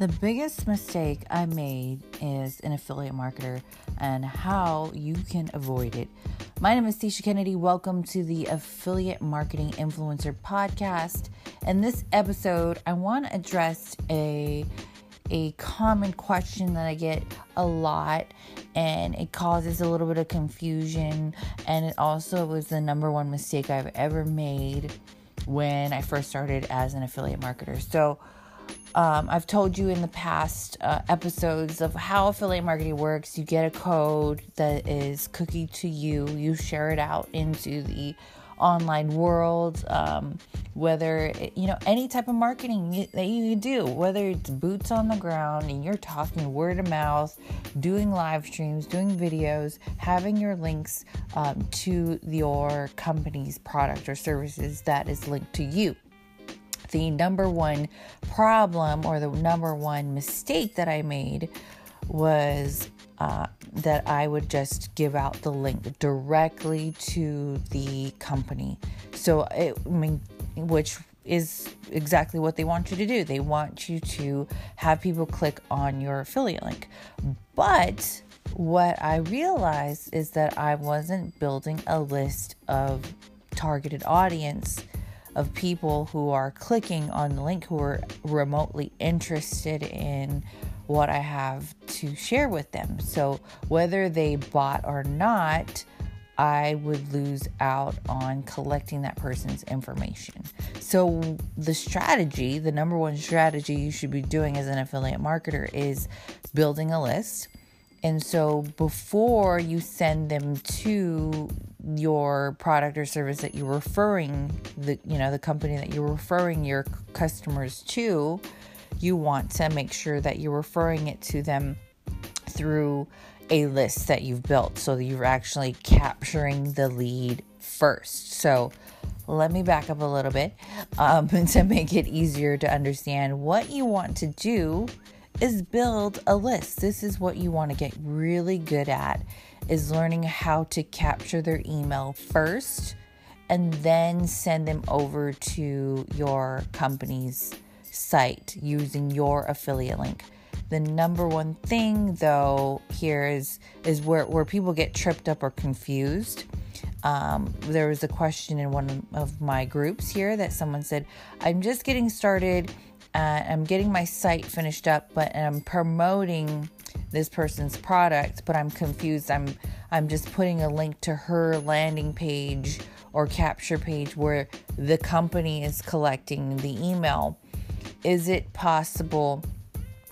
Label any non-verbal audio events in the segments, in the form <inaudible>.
The biggest mistake I made is an affiliate marketer and how you can avoid it. My name is Stacy Kennedy. Welcome to the Affiliate Marketing Influencer Podcast. In this episode, I want to address a a common question that I get a lot, and it causes a little bit of confusion. And it also was the number one mistake I've ever made when I first started as an affiliate marketer. So, um, I've told you in the past uh, episodes of how affiliate marketing works. You get a code that is cookie to you, you share it out into the online world, um, whether, you know, any type of marketing that you do, whether it's boots on the ground and you're talking word of mouth, doing live streams, doing videos, having your links um, to your company's product or services that is linked to you the number one problem or the number one mistake that I made was uh, that I would just give out the link directly to the company. So, it, I mean, which is exactly what they want you to do. They want you to have people click on your affiliate link. But what I realized is that I wasn't building a list of targeted audience of people who are clicking on the link who are remotely interested in what I have to share with them. So, whether they bought or not, I would lose out on collecting that person's information. So, the strategy, the number one strategy you should be doing as an affiliate marketer is building a list. And so, before you send them to your product or service that you're referring the you know the company that you're referring your customers to you want to make sure that you're referring it to them through a list that you've built so that you're actually capturing the lead first. So let me back up a little bit um, <laughs> to make it easier to understand what you want to do is build a list this is what you want to get really good at is learning how to capture their email first and then send them over to your company's site using your affiliate link. The number one thing though here is is where, where people get tripped up or confused. Um, there was a question in one of my groups here that someone said, I'm just getting started. Uh, I'm getting my site finished up, but I'm promoting this person's product, but I'm confused. I'm I'm just putting a link to her landing page or capture page where the company is collecting the email. Is it possible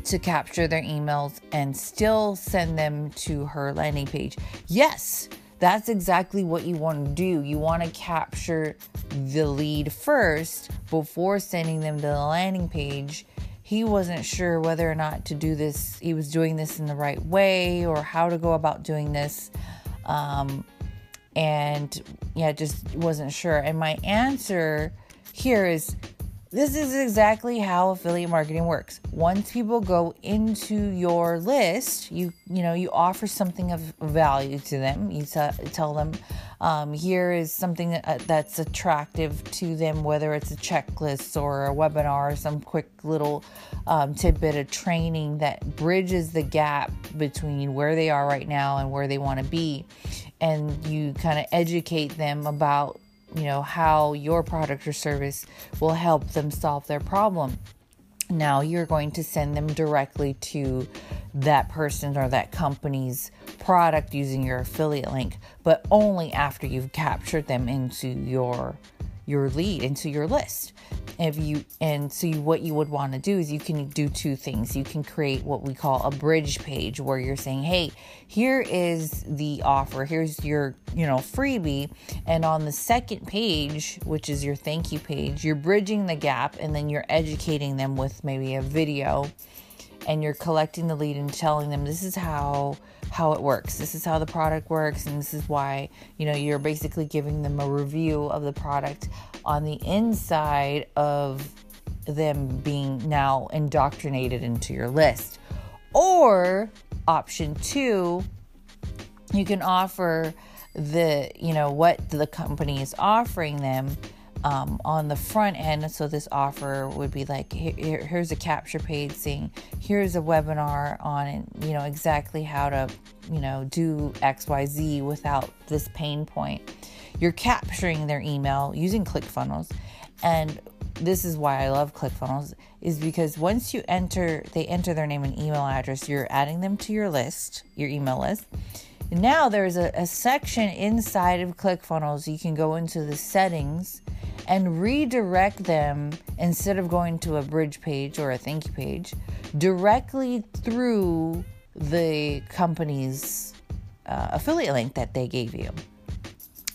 to capture their emails and still send them to her landing page? Yes. That's exactly what you want to do. You want to capture the lead first before sending them to the landing page he wasn't sure whether or not to do this. He was doing this in the right way or how to go about doing this. Um, and yeah, just wasn't sure. And my answer here is this is exactly how affiliate marketing works. Once people go into your list, you you know you offer something of value to them. You t- tell them um, here is something uh, that's attractive to them, whether it's a checklist or a webinar or some quick little um, tidbit of training that bridges the gap between where they are right now and where they want to be, and you kind of educate them about you know, how your product or service will help them solve their problem. Now you're going to send them directly to that person or that company's product using your affiliate link, but only after you've captured them into your your lead into your list. If you and so you, what you would want to do is you can do two things. You can create what we call a bridge page where you're saying, "Hey, here is the offer. Here's your, you know, freebie." And on the second page, which is your thank you page, you're bridging the gap and then you're educating them with maybe a video and you're collecting the lead and telling them this is how how it works. This is how the product works and this is why, you know, you're basically giving them a review of the product on the inside of them being now indoctrinated into your list. Or option 2, you can offer the, you know, what the company is offering them um, on the front end. So this offer would be like, here, here's a capture page saying, here's a webinar on, you know, exactly how to, you know, do X, Y, Z without this pain point. You're capturing their email using ClickFunnels, and this is why I love ClickFunnels is because once you enter, they enter their name and email address. You're adding them to your list, your email list. Now there's a, a section inside of ClickFunnels. You can go into the settings and redirect them instead of going to a bridge page or a thank you page directly through the company's uh, affiliate link that they gave you.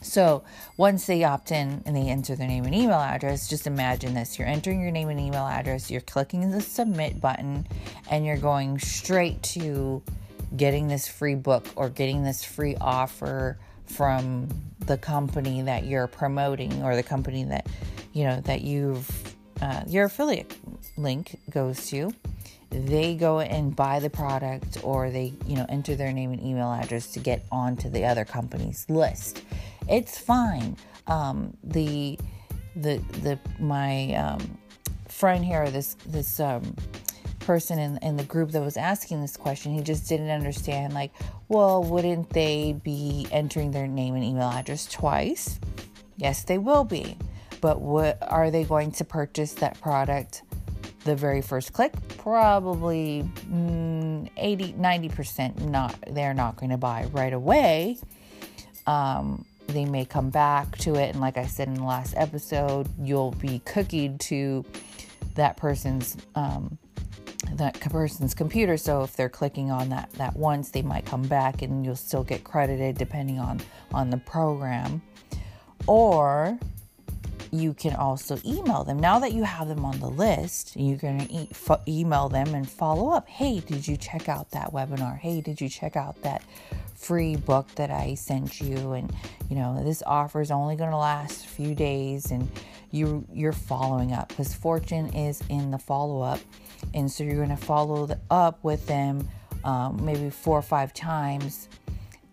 So once they opt in and they enter their name and email address, just imagine this you're entering your name and email address, you're clicking the submit button, and you're going straight to getting this free book or getting this free offer from the company that you're promoting or the company that you know that you've uh, your affiliate link goes to they go and buy the product or they you know enter their name and email address to get onto the other company's list. It's fine. Um, the the the my um, friend here this this um, person in, in the group that was asking this question he just didn't understand like well, wouldn't they be entering their name and email address twice? Yes, they will be. But what are they going to purchase that product the very first click? Probably mm, 80, 90% not they're not going to buy right away. Um, they may come back to it and like I said in the last episode, you'll be cookied to that person's um, that person's computer. So if they're clicking on that that once, they might come back and you'll still get credited depending on on the program. Or you can also email them. Now that you have them on the list, you're going to e- f- email them and follow up. Hey, did you check out that webinar? Hey, did you check out that free book that I sent you? And you know, this offer is only going to last a few days and you you're following up because fortune is in the follow up and so you're going to follow up with them um, maybe four or five times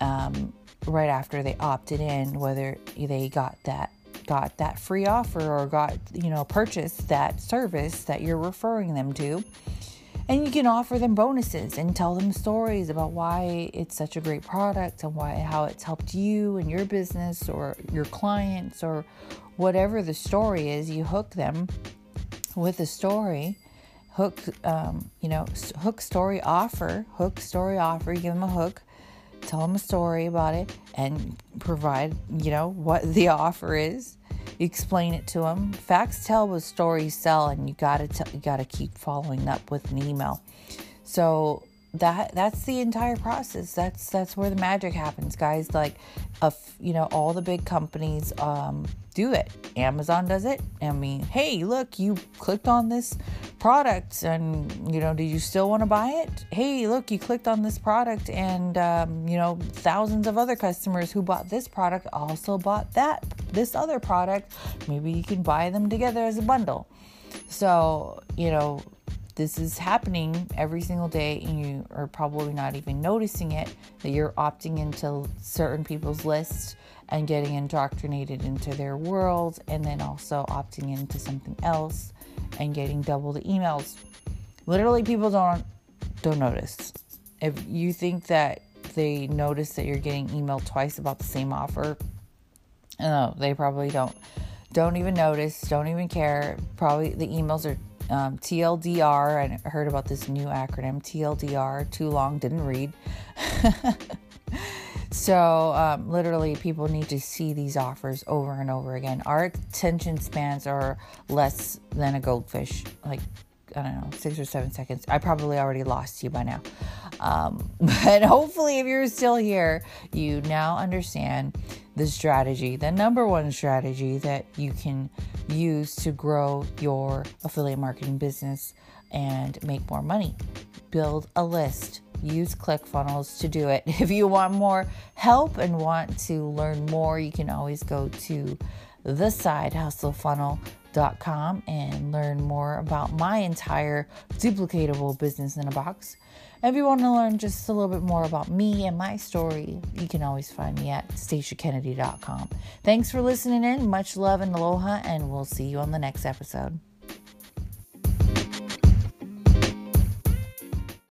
um, right after they opted in whether they got that got that free offer or got you know purchased that service that you're referring them to and you can offer them bonuses and tell them stories about why it's such a great product and why how it's helped you and your business or your clients or whatever the story is you hook them with a story hook, um, you know, hook story offer, hook story offer. You give them a hook, tell them a story about it, and provide, you know, what the <laughs> offer is. You explain it to them. Facts tell, but stories sell, and you gotta you gotta keep following up with an email. So that that's the entire process. That's that's where the magic happens, guys. Like, of you know, all the big companies um, do it. Amazon does it. I mean, hey, look, you clicked on this product, and you know, do you still want to buy it? Hey, look, you clicked on this product, and um, you know, thousands of other customers who bought this product also bought that this other product. Maybe you can buy them together as a bundle. So you know this is happening every single day and you are probably not even noticing it that you're opting into certain people's lists and getting indoctrinated into their world and then also opting into something else and getting double the emails. Literally people don't don't notice. If you think that they notice that you're getting emailed twice about the same offer no they probably don't. Don't even notice don't even care. Probably the emails are um, TLDR. I heard about this new acronym, TLDR. Too long, didn't read. <laughs> so, um, literally, people need to see these offers over and over again. Our attention spans are less than a goldfish, like I don't know, six or seven seconds. I probably already lost you by now. Um, <laughs> but hopefully, if you're still here, you now understand the strategy, the number one strategy that you can use to grow your affiliate marketing business and make more money. Build a list. Use ClickFunnels to do it. <laughs> If you want more help and want to learn more, you can always go to the side hustle funnel com and learn more about my entire duplicatable business in a box. If you want to learn just a little bit more about me and my story, you can always find me at stacykennedy.com. Thanks for listening in. Much love and aloha, and we'll see you on the next episode.